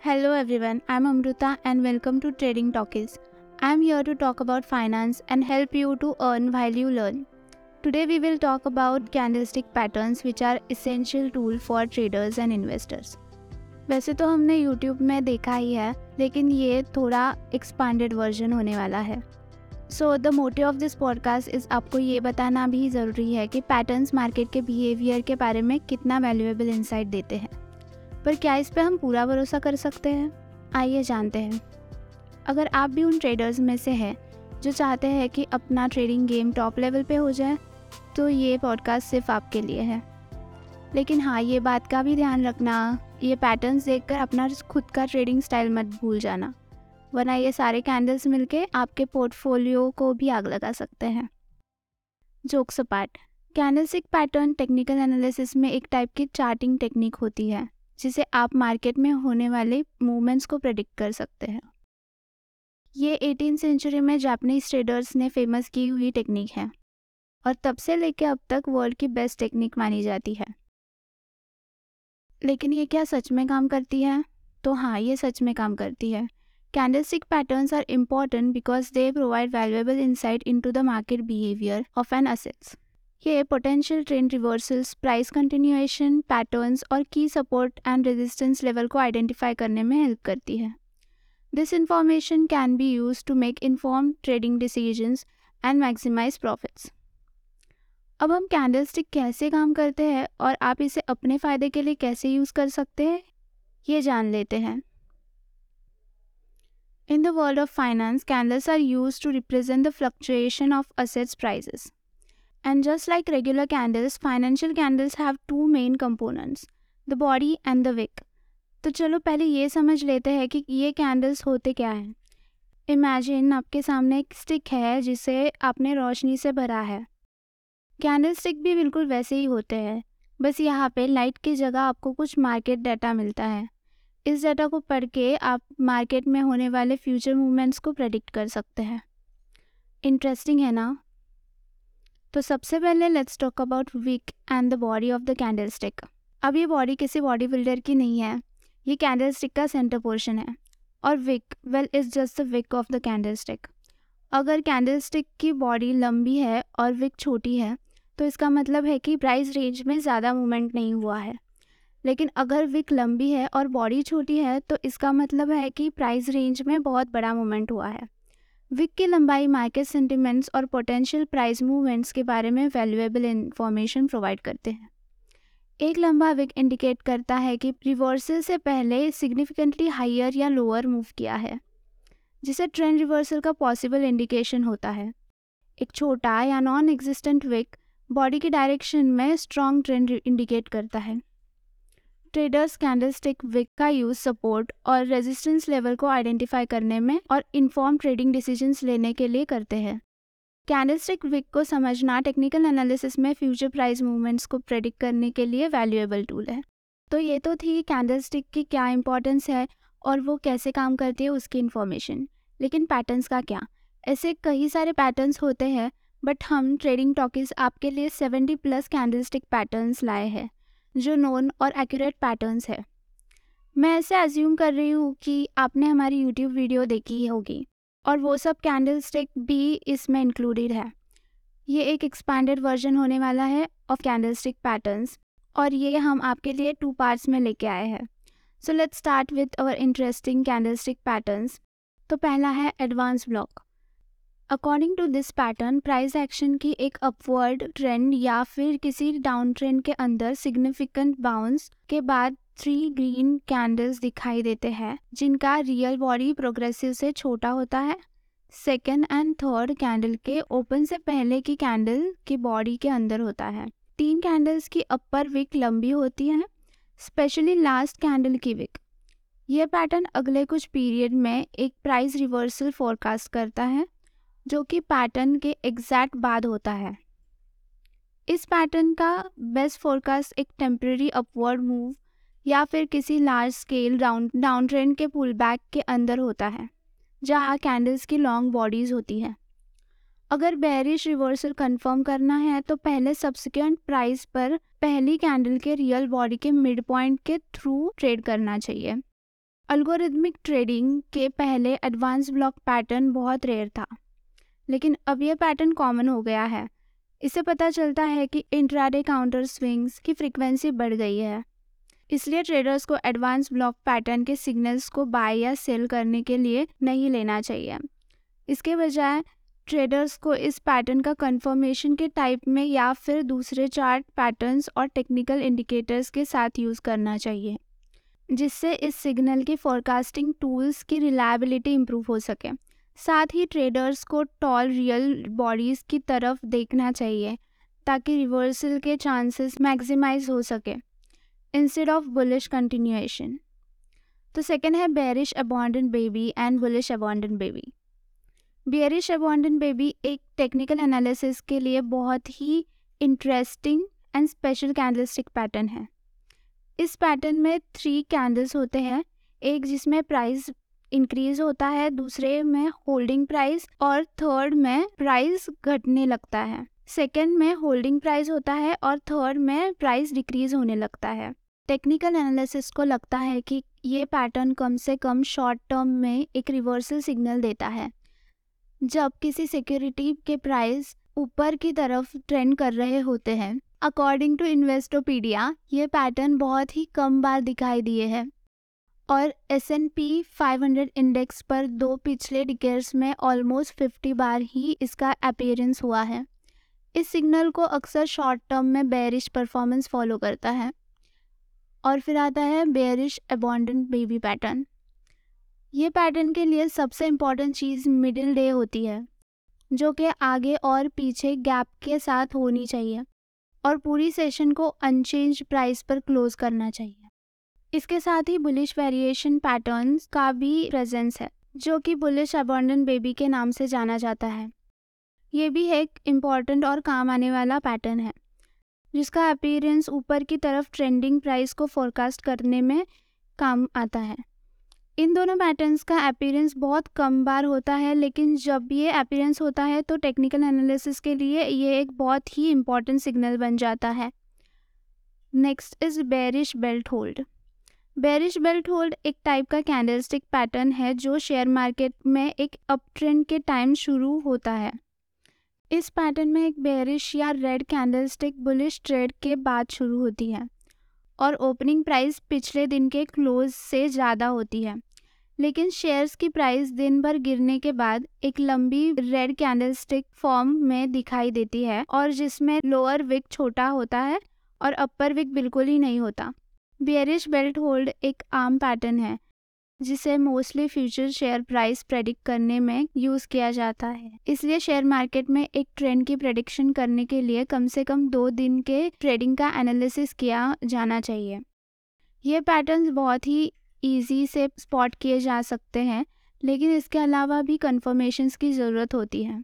Hello everyone, I'm Amruta and welcome to Trading Talkies. I'm here to talk about finance and help you to earn while you learn. Today we will talk about candlestick patterns which are essential tool for traders and investors. वैसे तो हमने YouTube में देखा ही है लेकिन ये थोड़ा expanded version होने वाला है so the motive of this podcast is आपको ये बताना भी ज़रूरी है कि पैटर्न्स मार्केट के बिहेवियर के बारे में कितना वैल्यूएबल इंसाइट देते हैं पर क्या इस पर हम पूरा भरोसा कर सकते हैं? आइए जानते हैं। अगर आप भी उन ट्रेडर्स में से हैं, जो चाहते हैं कि अपना ट्रेडिंग गेम टॉप लेवल पे हो जाए तो ये पॉडकास्ट सिर्फ़ आपके लिए है। लेकिन हाँ ये बात का भी ध्यान रखना, ये पैटर्न्स देखकर अपना खुद का ट्रेडिंग स्टाइल मत भूल जाना। वरना ये सारे कैंडल्स मिलके आपके पोर्टफोलियो को भी आग लगा सकते हैं। जोक सपाट कैंडलस्टिक पैटर्न टेक्निकल एनालिसिस में एक टाइप की चार्टिंग टेक्निक होती है। जिसे आप मार्केट में होने वाले मूवमेंट्स को प्रेडिक्ट कर सकते हैं। ये एटीन सेंचुरी में जापानीज ट्रेडर्स ने फ़ेमस की हुई टेक्निक है और तब से लेकर अब तक वर्ल्ड की बेस्ट टेक्निक मानी जाती है। लेकिन ये क्या सच में काम करती है? तो हाँ ये सच में काम करती है। Candlestick patterns are important because they provide valuable insight into the market behaviour of an assets ये potential trend reversals price continuation patterns और key support and resistance level को आइडेंटिफाई करने में हेल्प करती है। This information can be use to make inform trading decisions and maximise profits अब हम candle stick कैसे काम करते हैं और आप इसे अपने फ़ायदे के लिए कैसे यूज़ कर सकते हैं, ये जान लेते हैं। In the world of finance candles are use to represent the fluctuation of assets prices And just like regular candles, financial candles have two main components, the body and the wick. तो चलो पहले ये समझ लेते हैं कि ये candles होते क्या हैं। इमेजिन आपके सामने एक स्टिक है जिसे आपने रोशनी से भरा है। कैंडल स्टिक भी बिल्कुल वैसे ही होते हैं। बस यहाँ पे लाइट की जगह आपको कुछ मार्केट डाटा मिलता है। इस डाटा को पढ़ के आप मार्केट में होने वाले फ्यूचर मूवमेंट्स को प्रेडिक्ट कर सकते हैं। इंटरेस्टिंग है ना? तो सबसे पहले let's talk about wick and the body of the candlestick अब ये बॉडी किसी बॉडी बिल्डर की नहीं है, ये कैंडल स्टिक का सेंटर पोर्शन है। और wick well is just the wick of the candlestick अगर कैंडल स्टिक की बॉडी लंबी है और विक छोटी है तो इसका मतलब है कि प्राइस रेंज में ज़्यादा मूवमेंट नहीं हुआ है। लेकिन अगर विक लंबी है और बॉडी छोटी है तो इसका मतलब है कि प्राइस रेंज में बहुत बड़ा मूवमेंट हुआ है। विक की लंबाई, मार्केट सेंटिमेंट्स और पोटेंशियल प्राइस मूवमेंट्स के बारे में वैल्यूएबल इंफॉर्मेशन प्रोवाइड करते हैं। एक लंबा विक इंडिकेट करता है कि रिवर्सल से पहले सिग्निफिकेंटली हाइयर या लोअर मूव किया है, जिसे ट्रेंड रिवर्सल का पॉसिबल इंडिकेशन होता है। एक छोटा या नॉन एग्जिस्टेंट विक बॉडी की डायरेक्शन में स्ट्रॉन्ग ट्रेंड इंडिकेट करता है। ट्रेडर्स कैंडलस्टिक विक का यूज़ सपोर्ट और रेजिस्टेंस लेवल को आइडेंटिफाई करने में और इन्फॉर्म ट्रेडिंग डिसीजंस लेने के लिए करते हैं। कैंडलस्टिक विक को समझना टेक्निकल एनालिसिस में फ्यूचर प्राइस मूवमेंट्स को प्रेडिक्ट करने के लिए वैल्यूएबल टूल है। तो ये तो थी कैंडलस्टिक की क्या इंपॉर्टेंस है और वो कैसे काम करती है उसकी इन्फॉर्मेशन लेकिन पैटर्न्स का क्या? ऐसे कई सारे पैटर्न्स होते हैं बट हम ट्रेडिंग टॉकीज आपके लिए 70 प्लस कैंडलस्टिक पैटर्न्स लाए हैं। जो नोन और एक्यूरेट पैटर्न्स है। मैं ऐसे एज्यूम कर रही हूँ कि आपने हमारी यूट्यूब वीडियो देखी होगी और वो सब कैंडल स्टिक भी इसमें इंक्लूडेड है। ये एक एक्सपैंडेड वर्जन होने वाला है ऑफ़ कैंडल स्टिक पैटर्न्स और ये हम आपके लिए टू पार्ट्स में लेके आए हैं। So let's start with our interesting candle stick patterns तो पहला है advance block according to this pattern price action की एक अपवर्ड ट्रेंड या फिर किसी डाउन ट्रेंड के अंदर सिग्निफिकेंट बाउंस के बाद थ्री ग्रीन कैंडल्स दिखाई देते हैं, जिनका रियल बॉडी प्रोग्रेसिव से छोटा होता है। सेकेंड एंड थर्ड कैंडल के ओपन से पहले की कैंडल की बॉडी के अंदर होता है। तीन कैंडल्स की अपर विक लंबी होती है स्पेशली लास्ट कैंडल की विक यह पैटर्न अगले कुछ पीरियड में एक प्राइस रिवर्सल फोरकास्ट करता है। जो कि पैटर्न के एग्जैक्ट बाद होता है। इस पैटर्न का बेस्ट फोरकास्ट एक टेम्प्रेरी अपवर्ड मूव या फिर किसी large scale down down trend के पुल बैक के अंदर होता है, जहाँ कैंडल्स की लॉन्ग बॉडीज होती हैं। अगर बेरिश रिवर्सल कंफर्म करना है तो पहले सब्सिक्वेंट प्राइस पर पहली कैंडल के रियल बॉडी के मिड पॉइंट के थ्रू ट्रेड करना चाहिए। अल्गोरिदमिक ट्रेडिंग के पहले एडवांस ब्लॉक पैटर्न बहुत रेयर था। लेकिन अब यह पैटर्न कॉमन हो गया है। इससे पता चलता है कि इंट्राडे काउंटर स्विंग्स की फ्रीक्वेंसी बढ़ गई है। इसलिए ट्रेडर्स को एडवांस ब्लॉक पैटर्न के सिग्नल्स को बाय या सेल करने के लिए नहीं लेना चाहिए। इसके बजाय ट्रेडर्स को इस पैटर्न का कंफर्मेशन के टाइप में या फिर दूसरे चार्ट पैटर्न्स और टेक्निकल इंडिकेटर्स के साथ यूज़ करना चाहिए, जिससे इस सिग्नल के फोरकास्टिंग टूल्स की रिलायबिलिटी इम्प्रूव हो सके। साथ ही ट्रेडर्स को टॉल रियल बॉडीज़ की तरफ़ देखना चाहिए, ताकि रिवर्सल के चांसेस मैक्सिमाइज हो सके इंस्टेड ऑफ़ बुलिश कंटिन्यूएशन तो सेकेंड है bearish abandoned baby and bullish abandoned baby bearish abandoned baby एक टेक्निकल एनालिसिस के लिए बहुत ही interesting and special candlestick pattern है। इस पैटर्न में थ्री कैंडल्स होते हैं, एक जिसमें प्राइस इंक्रीज होता है, दूसरे में होल्डिंग प्राइस और थर्ड में प्राइस घटने लगता है। सेकेंड में होल्डिंग प्राइस होता है और थर्ड में प्राइस डिक्रीज होने लगता है। टेक्निकल एनालिसिस को लगता है कि ये पैटर्न कम से कम शॉर्ट टर्म में एक रिवर्सल सिग्नल देता है। जब किसी सिक्योरिटी के प्राइस ऊपर की तरफ़ ट्रेंड कर रहे होते हैं अकॉर्डिंग टू इन्वेस्टोपीडिया ये पैटर्न बहुत ही कम बार दिखाई दिए हैं। और S and P five hundred index पर दो पिछले डिकेयर्स में ऑलमोस्ट फिफ्टी बार ही इसका अपेयरेंस हुआ है। इस सिग्नल को अक्सर शॉर्ट टर्म में बेरिश परफॉर्मेंस फॉलो करता है और फिर आता है बेरिश अबॉन्डेंट बेबी पैटर्न ये पैटर्न के लिए सबसे इंपॉर्टेंट चीज़ मिडिल डे होती है, जो कि आगे और पीछे गैप के साथ होनी चाहिए और पूरी सेशन को अनचेंज प्राइस पर क्लोज करना चाहिए। इसके साथ ही बुलिश वेरिएशन पैटर्न्स का भी प्रेजेंस है, जो कि बुलिश अबॉन्डन बेबी के नाम से जाना जाता है। ये भी एक इंपॉर्टेंट और काम आने वाला पैटर्न है, जिसका अपीयरेंस ऊपर की तरफ़ ट्रेंडिंग प्राइस को फोरकास्ट करने में काम आता है। इन दोनों पैटर्न्स का अपीयरेंस बहुत कम बार होता है, लेकिन जब ये अपीयरेंस होता है तो टेक्निकल एनालिसिस के लिए ये एक बहुत ही इंपॉर्टेंट सिग्नल बन जाता है। Next is bearish belt hold bearish belt hold एक टाइप का कैंडलस्टिक पैटर्न है, जो शेयर मार्केट में एक अप ट्रेंड के टाइम शुरू होता है। इस पैटर्न में एक बेरिश या रेड कैंडलस्टिक बुलिश ट्रेड के बाद शुरू होती है और ओपनिंग प्राइस पिछले दिन के क्लोज से ज़्यादा होती है। लेकिन शेयर्स की प्राइस दिन भर गिरने के बाद एक लंबी रेड कैंडलस्टिक फॉर्म में दिखाई देती है और जिसमें लोअर विक छोटा होता है और अपर विक बिल्कुल ही नहीं होता। बियरिश बेल्ट होल्ड एक आम पैटर्न है, जिसे mostly future share price predict करने में यूज़ किया जाता है। इसलिए शेयर मार्केट में एक ट्रेंड की प्रेडिक्शन करने के लिए कम से कम दो दिन के ट्रेडिंग का एनालिसिस किया जाना चाहिए। ये पैटर्न्स बहुत ही ईजी से स्पॉट किए जा सकते हैं, लेकिन इसके अलावा भी कन्फर्मेशंस की ज़रूरत होती है।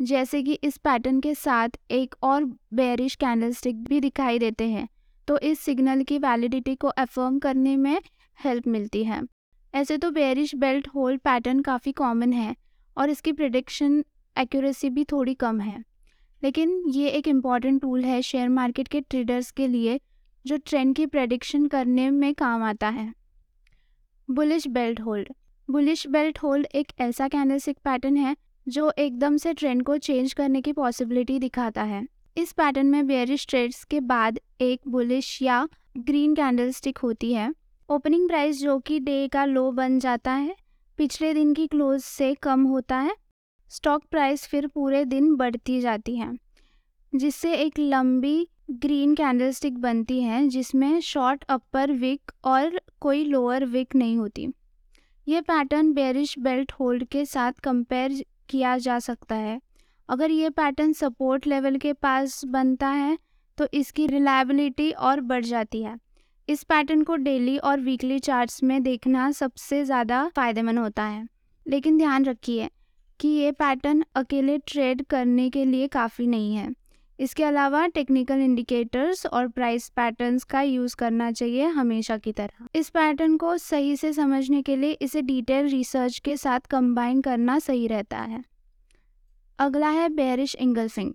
जैसे कि इस पैटर्न के साथ एक और बेरिश कैंडलस्टिक भी दिखाई देते हैं तो इस सिग्नल की वैलिडिटी को अफर्म करने में हेल्प मिलती है। ऐसे तो बेरिश बेल्ट होल्ड पैटर्न काफ़ी कॉमन है और इसकी प्रिडिक्शन एक्यूरेसी भी थोड़ी कम है। लेकिन ये एक इंपॉर्टेंट टूल है शेयर मार्केट के ट्रेडर्स के लिए, जो ट्रेंड की प्रेडिक्शन करने में काम आता है। Bullish belt hold bullish belt hold एक ऐसा कैंडलस्टिक पैटर्न है, जो एकदम से ट्रेंड को चेंज करने की पॉसिबिलिटी दिखाता है। इस पैटर्न में बेरिश ट्रेड्स के बाद एक बुलिश या ग्रीन कैंडलस्टिक होती है। ओपनिंग प्राइस जो कि डे का लो बन जाता है, पिछले दिन की क्लोज से कम होता है। स्टॉक प्राइस फिर पूरे दिन बढ़ती जाती है, जिससे एक लंबी ग्रीन कैंडलस्टिक बनती है, जिसमें शॉर्ट, अपर विक और कोई लोअर विक नहीं होती। ये पैटर्न बेरिश बेल्ट होल्ड के साथ कंपेयर किया जा सकता है। अगर ये पैटर्न सपोर्ट लेवल के पास बनता है तो इसकी रिलायबिलिटी और बढ़ जाती है। इस पैटर्न को डेली और वीकली चार्ट्स में देखना सबसे ज़्यादा फ़ायदेमंद होता है। लेकिन ध्यान रखिए कि ये पैटर्न अकेले ट्रेड करने के लिए काफ़ी नहीं है। इसके अलावा टेक्निकल इंडिकेटर्स और प्राइस पैटर्न्स का यूज़ करना चाहिए हमेशा की तरह। इस पैटर्न को सही से समझने के लिए इसे डिटेल रिसर्च के साथ कंबाइन करना सही रहता है। अगला है bearish engulfing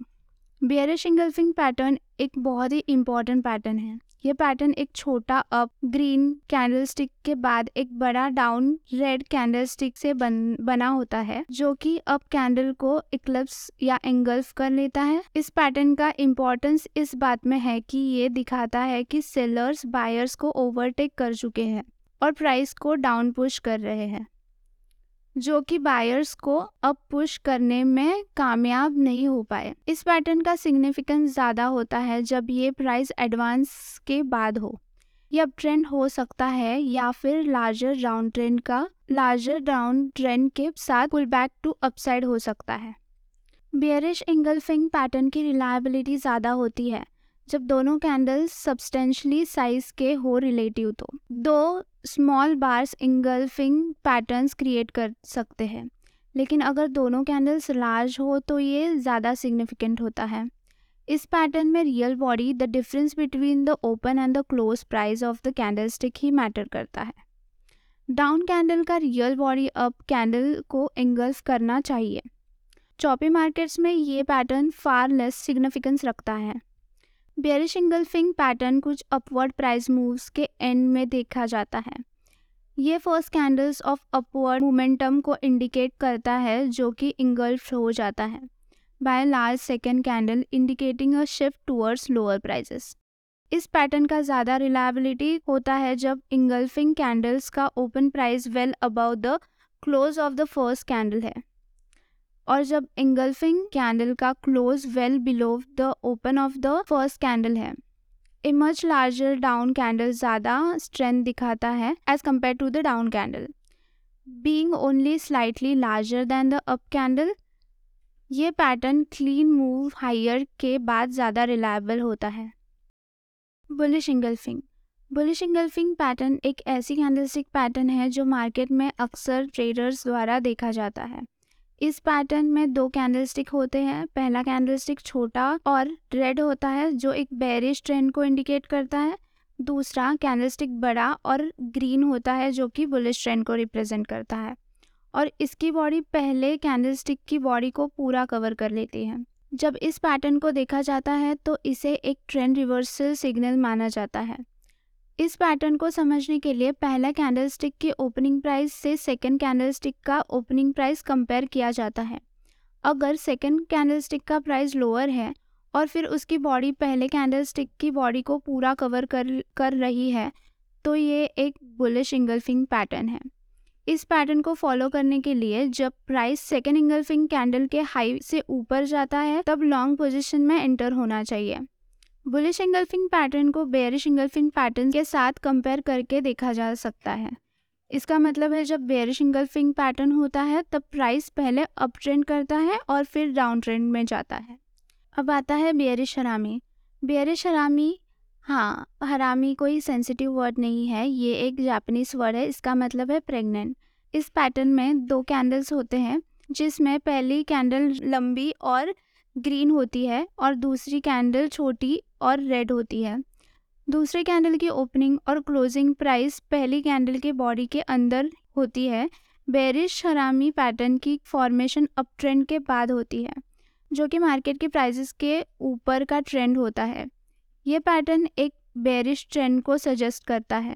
bearish engulfing pattern एक बहुत ही इंपॉर्टेंट पैटर्न है। ये पैटर्न एक छोटा अप ग्रीन कैंडलस्टिक के बाद एक बड़ा डाउन रेड कैंडलस्टिक से बन, बना होता है जो कि अप कैंडल को इक्लिप्स या एंगल्फ कर लेता है। इस पैटर्न का इम्पोर्टेंस इस बात में है कि ये दिखाता है कि सेलर्स बायर्स को ओवरटेक कर चुके हैं और प्राइस को डाउन पुश कर रहे हैं। जो कि बायर्स को अप पुश करने में कामयाब नहीं हो पाए। इस पैटर्न का सिग्निफिकेंस ज़्यादा होता है जब ये प्राइस एडवांस के बाद हो। ये अप ट्रेंड हो सकता है या फिर लार्जर डाउन ट्रेंड का लार्जर डाउन ट्रेंड के साथ पुल बैक टू अपसाइड हो सकता है। बियरिश इंगल्फिंग पैटर्न की रिलायबिलिटी ज़्यादा होती है। जब दोनों कैंडल्स सब्सटेंशली साइज़ के हो रिलेटिव तो दो small bars engulfing patterns create कर सकते हैं। लेकिन अगर दोनों कैंडल्स लार्ज हो तो ये ज़्यादा सिग्निफिकेंट होता है। इस पैटर्न में real body the difference between the open and the close price of the candle stick he matter करता है। डाउन कैंडल का रियल बॉडी अप कैंडल को इंगल्फ करना चाहिए। चौपी मार्केट्स में ये पैटर्न फार लेस सिग्निफिकेंस रखता है। बेरिश इंगल्फिंग पैटर्न कुछ अपवर्ड प्राइस मूव्स के एंड में देखा जाता है। ये first candles of upward momentum को इंडिकेट करता है, जो कि इंगल्फ हो जाता है। By large second candle indicating a shift towards lower prices इस पैटर्न का ज़्यादा रिलायबिलिटी होता है जब इंगल्फिंग कैंडल्स का open price well above the close of the first candle है। और जब इंगल्फिंग कैंडल का close well below the open of the first candle है a much larger down candle ज़्यादा स्ट्रेंथ दिखाता है as compared to the down candle being only slightly larger than the up candle ये pattern clean move higher के बाद ज़्यादा reliable होता है। Bullish engulfing bullish engulfing pattern एक ऐसी कैंडलस्टिक पैटर्न है जो मार्केट में अक्सर ट्रेडर्स द्वारा देखा जाता है। इस पैटर्न में दो कैंडलस्टिक होते हैं। पहला कैंडलस्टिक छोटा और रेड होता है, जो एक बेरिश ट्रेंड को इंडिकेट करता है। दूसरा कैंडलस्टिक बड़ा और ग्रीन होता है, जो कि बुलिश ट्रेंड को रिप्रेजेंट करता है। और इसकी बॉडी पहले कैंडलस्टिक की बॉडी को पूरा कवर कर लेती है। जब इस पैटर्न को देखा जाता है तो इसे एक ट्रेंड रिवर्सल सिग्नल माना जाता है। इस पैटर्न को समझने के लिए पहला कैंडलस्टिक के ओपनिंग प्राइस से सेकेंड कैंडलस्टिक का ओपनिंग प्राइस कंपेयर किया जाता है। अगर सेकेंड कैंडलस्टिक का प्राइस लोअर है और फिर उसकी बॉडी पहले कैंडलस्टिक की बॉडी को पूरा कवर कर कर रही है तो ये एक बुलिश इंगल्फिंग पैटर्न है। इस पैटर्न को फॉलो करने के लिए जब प्राइस सेकेंड इंगल्फिंग कैंडल के हाई से ऊपर जाता है, तब लॉन्ग पोजिशन में एंटर होना चाहिए। बुलिश इंगल्फिंग पैटर्न को बेरिश इंगल्फिंग पैटर्न के साथ कंपेयर करके देखा जा सकता है। इसका मतलब है जब बेरिश इंगल्फिंग पैटर्न होता है, तब प्राइस पहले अप ट्रेंड करता है और फिर डाउन ट्रेंड में जाता है। अब आता है बेरिश हरामी। बेरिश हरामी हाँ हरामी कोई सेंसिटिव वर्ड नहीं है, ये एक जापानीज वर्ड है, इसका मतलब है प्रेग्नेंट इस पैटर्न में दो कैंडल्स होते हैं, जिसमें पहली कैंडल लंबी और ग्रीन होती है और दूसरी कैंडल छोटी और रेड होती है। दूसरे कैंडल की ओपनिंग और क्लोजिंग प्राइस पहली कैंडल के बॉडी के अंदर होती है। बेरिश हरामी पैटर्न की फॉर्मेशन अप ट्रेंड के बाद होती है, जो कि मार्केट के प्राइसेस के ऊपर का ट्रेंड होता है। ये पैटर्न एक बेरिश ट्रेंड को सजेस्ट करता है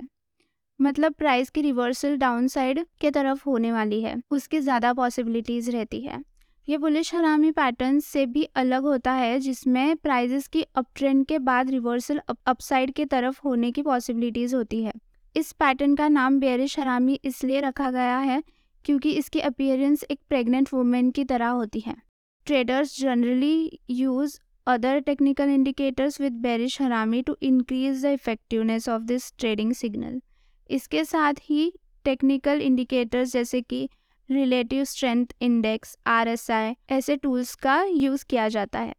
मतलब प्राइस की रिवर्सल डाउन साइड के तरफ़ होने वाली है, उसकी ज़्यादा पॉसिबिलिटीज़ रहती है। ये बुलिश हरामी पैटर्न से भी अलग होता है, जिसमें प्राइजेस की अप ट्रेंड के बाद रिवर्सल अपसाइड के तरफ़ होने की पॉसिबिलिटीज़ होती है। इस पैटर्न का नाम बेरिश हरामी इसलिए रखा गया है, क्योंकि इसकी अपियरेंस एक प्रेग्नेंट वुमेन की तरह होती है। Traders generally use other technical indicators with bearish harami to increase the effectiveness of this trading signal इसके साथ ही टेक्निकल इंडिकेटर्स जैसे कि रिलेटिव स्ट्रेंथ इंडेक्स RSI ऐसे टूल्स का यूज़ किया जाता है।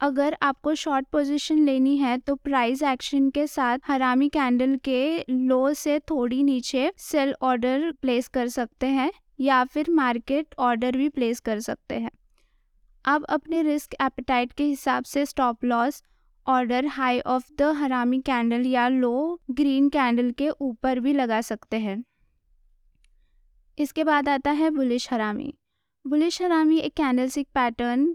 अगर आपको शॉर्ट पोजीशन लेनी है तो प्राइस एक्शन के साथ हरामी कैंडल के लो से थोड़ी नीचे सेल ऑर्डर प्लेस कर सकते हैं, या फिर मार्केट ऑर्डर भी प्लेस कर सकते हैं। आप अपने रिस्क एपेटाइट के हिसाब से stop loss order high of the harami candle या लो ग्रीन कैंडल के ऊपर भी लगा सकते हैं। इसके बाद आता है बुलिश हरामी। बुलिश हरामी एक कैंडलस्टिक पैटर्न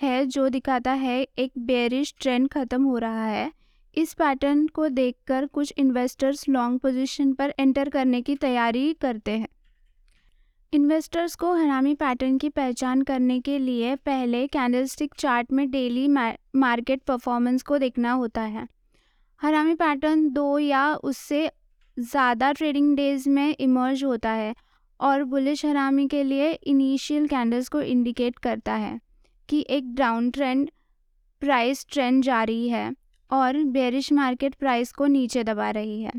है जो दिखाता है एक बेरिश ट्रेंड ख़त्म हो रहा है। इस पैटर्न को देखकर कुछ इन्वेस्टर्स लॉन्ग पोजीशन पर एंटर करने की तैयारी करते हैं। इन्वेस्टर्स को हरामी पैटर्न की पहचान करने के लिए पहले कैंडलस्टिक चार्ट में डेली मार्केट परफॉर्मेंस को देखना होता है। हरामी पैटर्न दो या उससे ज़्यादा ट्रेडिंग डेज़ में इमर्ज होता है। और बुलिश हरामी के लिए इनिशियल कैंडल्स को इंडिकेट करता है कि एक डाउन ट्रेंड प्राइस ट्रेंड जारी है और बेरिश मार्केट प्राइस को नीचे दबा रही है।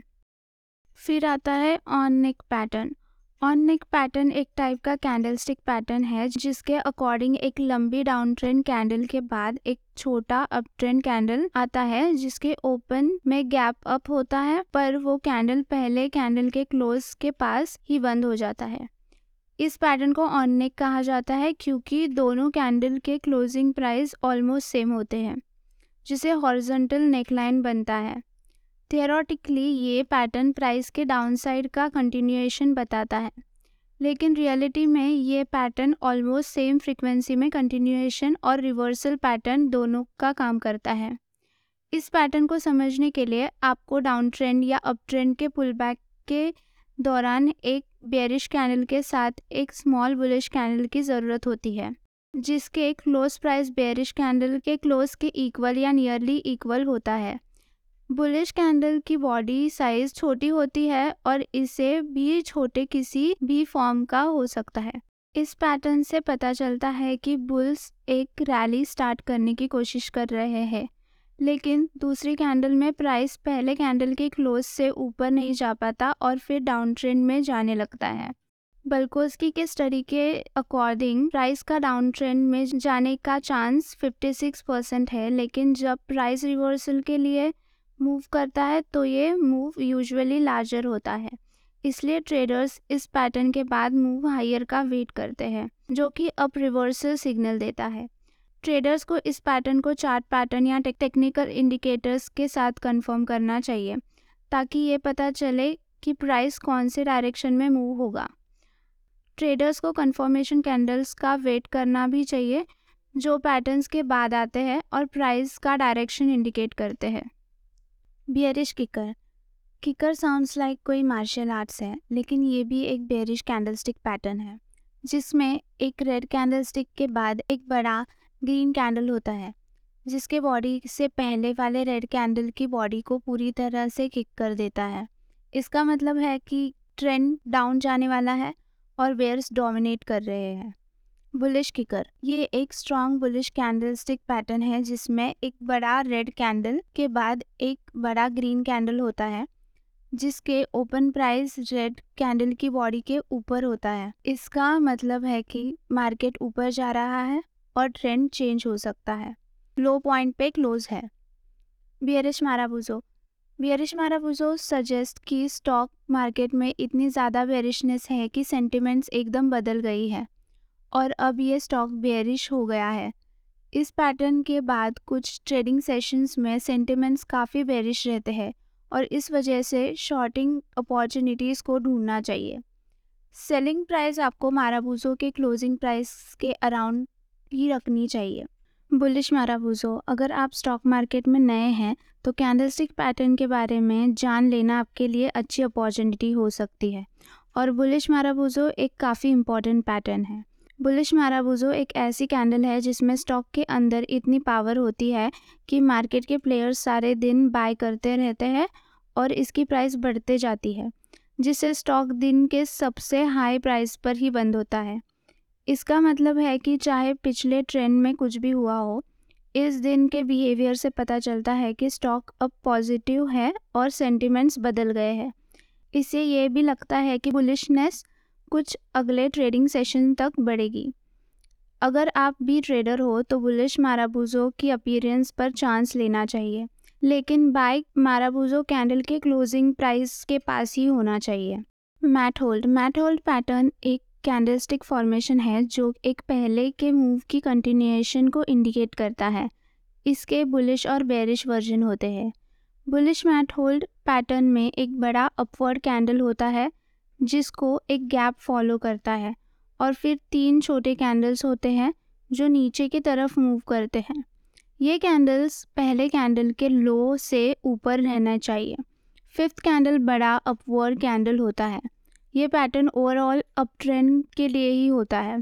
फिर आता है on neck pattern on neck pattern एक टाइप का कैंडलस्टिक पैटर्न है, जिसके अकॉर्डिंग एक लंबी डाउन ट्रेंड कैंडल के बाद एक छोटा अप ट्रेंड कैंडल आता है, जिसके ओपन में गैप अप होता है, पर वो कैंडल पहले कैंडल के क्लोज के पास ही बंद हो जाता है। इस पैटर्न को ऑन नेक कहा जाता है, क्योंकि दोनों कैंडल के क्लोजिंग प्राइस ऑलमोस्ट सेम होते हैं, जिसे हॉरिजॉन्टल नेकलाइन बनता है। थियोरटिकली ये पैटर्न प्राइस के डाउनसाइड का कंटिन्यूएशन बताता है। लेकिन रियलिटी में ये पैटर्न ऑलमोस्ट सेम फ्रीक्वेंसी में कंटिन्यूएशन और रिवर्सल पैटर्न दोनों का काम करता है। इस पैटर्न को समझने के लिए आपको डाउन ट्रेंड या अप ट्रेंड के पुल बैक के दौरान एक बेरिश कैनल के साथ एक स्मॉल बुलिश कैनल की ज़रूरत होती है, जिसके क्लोज प्राइस बेरिश कैंडल के क्लोज के इक्वल या नियरली इक्वल होता है। बुलिश कैंडल की बॉडी साइज़ छोटी होती है और इसे भी छोटे किसी भी फॉर्म का हो सकता है। इस पैटर्न से पता चलता है कि बुल्स एक रैली स्टार्ट करने की कोशिश कर रहे हैं, लेकिन दूसरी कैंडल में प्राइस पहले कैंडल के क्लोज से ऊपर नहीं जा पाता और फिर डाउन ट्रेंड में जाने लगता है। बल्कोस्की के स्टडी के अकॉर्डिंग प्राइस का डाउन ट्रेंड में जाने का चांस 56 परसेंट है, लेकिन जब प्राइस रिवर्सल के लिए मूव करता है तो ये मूव यूजुअली लार्जर होता है। इसलिए ट्रेडर्स इस पैटर्न के बाद मूव हायर का वेट करते हैं, जो कि अप रिवर्सल सिग्नल देता है। ट्रेडर्स को इस पैटर्न को चार्ट पैटर्न या टेक्निकल इंडिकेटर्स के साथ कंफर्म करना चाहिए, ताकि ये पता चले कि प्राइस कौन से डायरेक्शन में मूव होगा। ट्रेडर्स को कंफर्मेशन कैंडल्स का वेट करना भी चाहिए, जो पैटर्न्स के बाद आते हैं और प्राइस का डायरेक्शन इंडिकेट करते हैं। Bearish kicker kicker sounds like कोई मार्शल आर्ट्स है, लेकिन ये भी एक बेरिश कैंडलस्टिक पैटर्न है, जिसमें एक रेड कैंडलस्टिक के बाद एक बड़ा ग्रीन कैंडल होता है, जिसके बॉडी से पहले वाले रेड कैंडल की बॉडी को पूरी तरह से किक कर देता है। इसका मतलब है कि ट्रेंड डाउन जाने वाला है और वेयर्स डोमिनेट कर रहे हैं। बुलिश किकर ये एक strong bullish candle stick pattern है, जिसमें एक बड़ा रेड कैंडल के बाद एक बड़ा ग्रीन कैंडल होता है, जिसके ओपन प्राइस रेड कैंडल की बॉडी के ऊपर होता है। इसका मतलब है कि मार्केट ऊपर जा रहा है और ट्रेंड चेंज हो सकता है। लो पॉइंट पे क्लोज है। Bearish marubozu bearish marubozu suggest कि स्टॉक मार्केट में इतनी ज़्यादा बेरिशनेस है कि सेंटिमेंट्स एकदम बदल गई है। और अब ये स्टॉक बेरिश हो गया है। इस पैटर्न के बाद कुछ ट्रेडिंग सेशंस में सेंटिमेंट्स काफ़ी बेरिश रहते हैं और इस वजह से शॉर्टिंग अपॉर्चुनिटीज़ को ढूंढना चाहिए। सेलिंग प्राइस आपको माराबूजो के क्लोजिंग प्राइस के अराउंड ही रखनी चाहिए। बुलिश माराबूजो अगर आप स्टॉक मार्केट में नए हैं तो कैंडलस्टिक पैटर्न के बारे में जान लेना आपके लिए अच्छी अपॉर्चुनिटी हो सकती है। और बुलिश माराबूजो एक काफ़ी इंपॉर्टेंट पैटर्न है। बुलिश माराबूजो एक ऐसी कैंडल है जिसमें स्टॉक के अंदर इतनी पावर होती है कि मार्केट के प्लेयर्स सारे दिन बाय करते रहते हैं और इसकी प्राइस बढ़ते जाती है, जिससे स्टॉक दिन के सबसे हाई प्राइस पर ही बंद होता है। इसका मतलब है कि चाहे पिछले ट्रेंड में कुछ भी हुआ हो, इस दिन के बिहेवियर से पता चलता है कि स्टॉक अब पॉजिटिव है और सेंटिमेंट्स बदल गए हैं। इससे ये भी लगता है कि बुलिशनेस कुछ अगले ट्रेडिंग सेशन तक बढ़ेगी। अगर आप भी ट्रेडर हो तो बुलिश माराबूजो की अपीयरेंस पर चांस लेना चाहिए, लेकिन बाइक माराबूजो कैंडल के क्लोजिंग प्राइस के पास ही होना चाहिए। Mat hold. Mat hold pattern एक कैंडलस्टिक फॉर्मेशन है, जो एक पहले के मूव की कंटिन्यूएशन को इंडिकेट करता है। इसके बुलिश और बेरिश वर्जन होते हैं। बुलिश मैट होल्ड पैटर्न में एक बड़ा अपवर्ड कैंडल होता है जिसको एक गैप फॉलो करता है और फिर तीन छोटे कैंडल्स होते हैं जो नीचे की तरफ़ मूव करते हैं। ये कैंडल्स पहले कैंडल के लो से ऊपर रहना चाहिए। फिफ्थ कैंडल बड़ा अपवर्ड कैंडल होता है। ये पैटर्न ओवरऑल अप ट्रेंड के लिए ही होता है।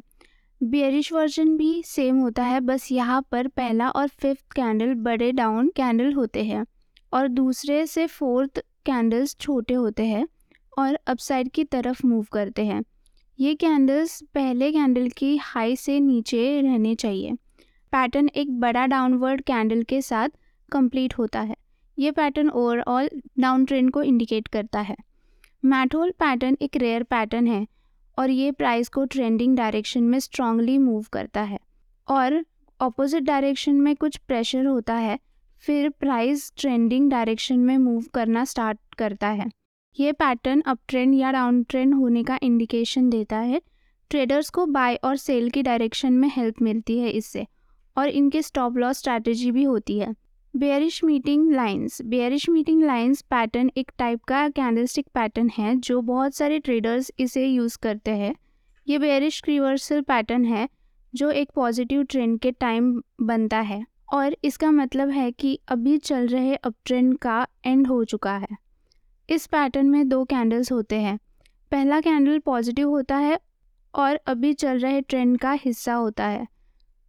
बियरिश वर्जन भी सेम होता है, बस यहाँ पर पहला और फिफ्थ कैंडल बड़े डाउन कैंडल होते हैं और दूसरे से फोर्थ कैंडल्स छोटे होते हैं। और अपसाइड की तरफ़ मूव करते हैं। ये कैंडल्स पहले कैंडल की हाई से नीचे रहने चाहिए। पैटर्न एक बड़ा डाउनवर्ड कैंडल के साथ कंप्लीट होता है। ये पैटर्न ओवरऑल डाउन ट्रेंड को इंडिकेट करता है। मैटहोल पैटर्न एक रेयर पैटर्न है और ये प्राइस को ट्रेंडिंग डायरेक्शन में स्ट्रांगली मूव करता है। और ऑपोजिट डायरेक्शन में कुछ प्रेशर होता है, फिर प्राइस ट्रेंडिंग डायरेक्शन में मूव करना स्टार्ट करता है। ये पैटर्न अप ट्रेंड या डाउन ट्रेंड होने का इंडिकेशन देता है। ट्रेडर्स को बाय और सेल की डायरेक्शन में हेल्प मिलती है इससे और इनके स्टॉप लॉस स्ट्रैटेजी भी होती है। Bearish meeting lines bearish meeting lines pattern एक टाइप का कैंडलस्टिक पैटर्न है जो बहुत सारे ट्रेडर्स इसे यूज़ करते हैं। ये बेयरिश रिवर्सल पैटर्न है जो एक पॉजिटिव ट्रेंड के टाइम बनता है और इसका मतलब है कि अभी चल रहे अप ट्रेंड का एंड हो चुका है। इस पैटर्न में दो कैंडल्स होते हैं। पहला कैंडल पॉजिटिव होता है और अभी चल रहे ट्रेंड का हिस्सा होता है।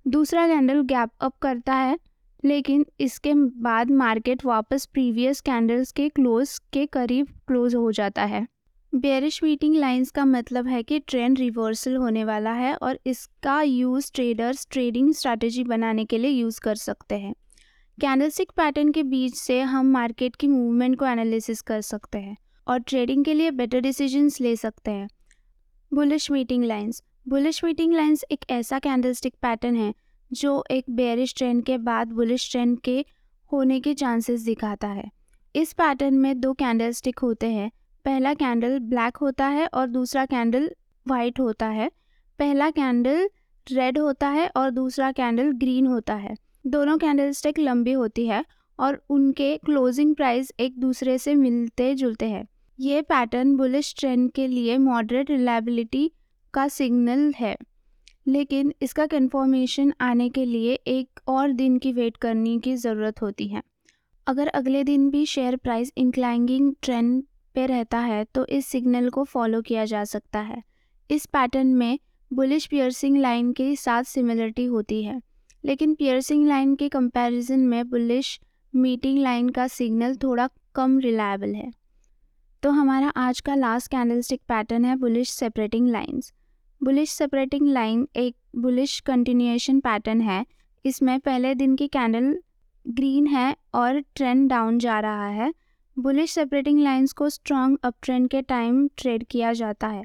दूसरा कैंडल गैप अप करता है, लेकिन इसके बाद मार्केट वापस प्रीवियस कैंडल्स के क्लोज के करीब क्लोज हो जाता है। बेरिश मीटिंग लाइंस का मतलब है कि ट्रेंड रिवर्सल होने वाला है और इसका यूज़ ट्रेडर्स ट्रेडिंग स्ट्रैटेजी बनाने के लिए यूज़ कर सकते हैं। कैंडलस्टिक पैटर्न के बीच से हम मार्केट की मूवमेंट को एनालिसिस कर सकते हैं और ट्रेडिंग के लिए बेटर डिसीजंस ले सकते हैं। Bullish meeting lines bullish meeting lines एक ऐसा कैंडलस्टिक पैटर्न है जो एक बेरिश ट्रेंड के बाद बुलिश ट्रेंड के होने के चांसेस दिखाता है। इस पैटर्न में दो कैंडल स्टिक होते हैं। पहला कैंडल ब्लैक होता है और दूसरा कैंडल वाइट होता है। पहला कैंडल रेड होता है और दूसरा कैंडल ग्रीन होता है। दोनों कैंडल स्टिक लंबी होती है और उनके क्लोजिंग प्राइस एक दूसरे से मिलते जुलते हैं। ये पैटर्न बुलिश ट्रेंड के लिए मॉडरेट रिलायबिलिटी का सिग्नल है। लेकिन इसका कन्फर्मेशन आने के लिए एक और दिन की वेट करने की ज़रूरत होती है। अगर अगले दिन भी शेयर प्राइस इंक्लाइंगिंग ट्रेंड पे रहता है तो इस सिग्नल को फॉलो किया जा सकता है। इस पैटर्न में बुलिश पियर्सिंग लाइन के साथ सिमिलरिटी होती है। लेकिन पियर्सिंग लाइन के कंपैरिजन में बुलिश मीटिंग लाइन का सिग्नल थोड़ा कम रिलायबल है। तो हमारा आज का लास्ट कैंडलस्टिक पैटर्न है bullish separating lines bullish separating line एक बुलिश कंटिन्यूएशन पैटर्न है। इसमें पहले दिन की कैंडल ग्रीन है और ट्रेंड डाउन जा रहा है। बुलिश सेपरेटिंग लाइंस को स्ट्रॉन्ग अप ट्रेंड के टाइम ट्रेड किया जाता है।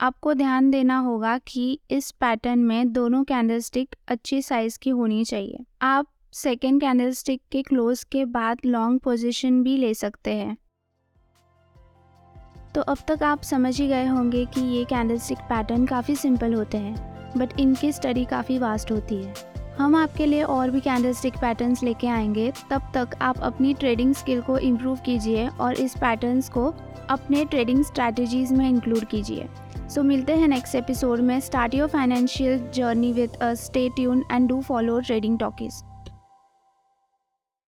आपको ध्यान देना होगा कि इस पैटर्न में दोनों कैंडलस्टिक अच्छी साइज़ की होनी चाहिए। आप सेकेंड कैंडलस्टिक के क्लोज के बाद लॉन्ग पोजिशन भी ले सकते हैं। तो अब तक आप समझ ही गए होंगे कि ये कैंडलस्टिक पैटर्न काफ़ी सिंपल होते हैं बट इनकी स्टडी काफ़ी वास्ट होती है। हम आपके लिए और भी कैंडलस्टिक पैटर्न्स लेके आएँगे, तब तक आप अपनी ट्रेडिंग स्किल को इम्प्रूव कीजिए और इस पैटर्न्स को अपने ट्रेडिंग स्ट्रैटेजीज में इंक्लूड कीजिए। सो मिलते हैं नेक्स्ट एपिसोड में. Start your financial journey with a stay tune and do follow trading talkies